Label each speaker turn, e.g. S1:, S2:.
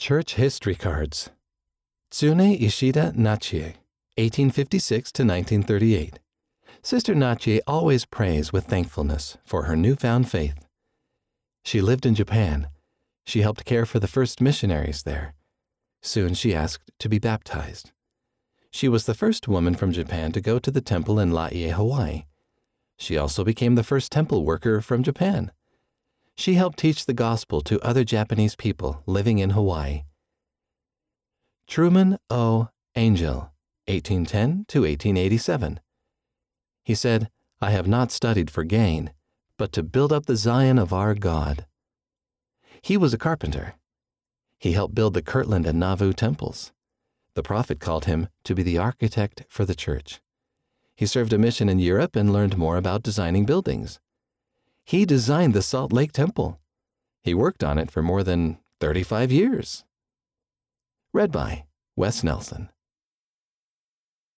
S1: Church History Cards Tsune Ishida Nachie, 1856 to 1938. Sister Nachie always prays with thankfulness for her newfound faith. She lived in Japan. She helped care for the first missionaries there. Soon she asked to be baptized. She was the first woman from Japan to go to the temple in Laie, Hawaii. She also became the first temple worker from Japan. She helped teach the gospel to other Japanese people living in Hawaii. Truman O. Angell, 1810 to 1887. He said, I have not studied for gain, but to build up the Zion of our God. He was a carpenter. He helped build the Kirtland and Nauvoo temples. The prophet called him to be the architect for the church. He served a mission in Europe and learned more about designing buildings. He designed the Salt Lake Temple. He worked on it for more than 35 years. Read by Wes Nelson.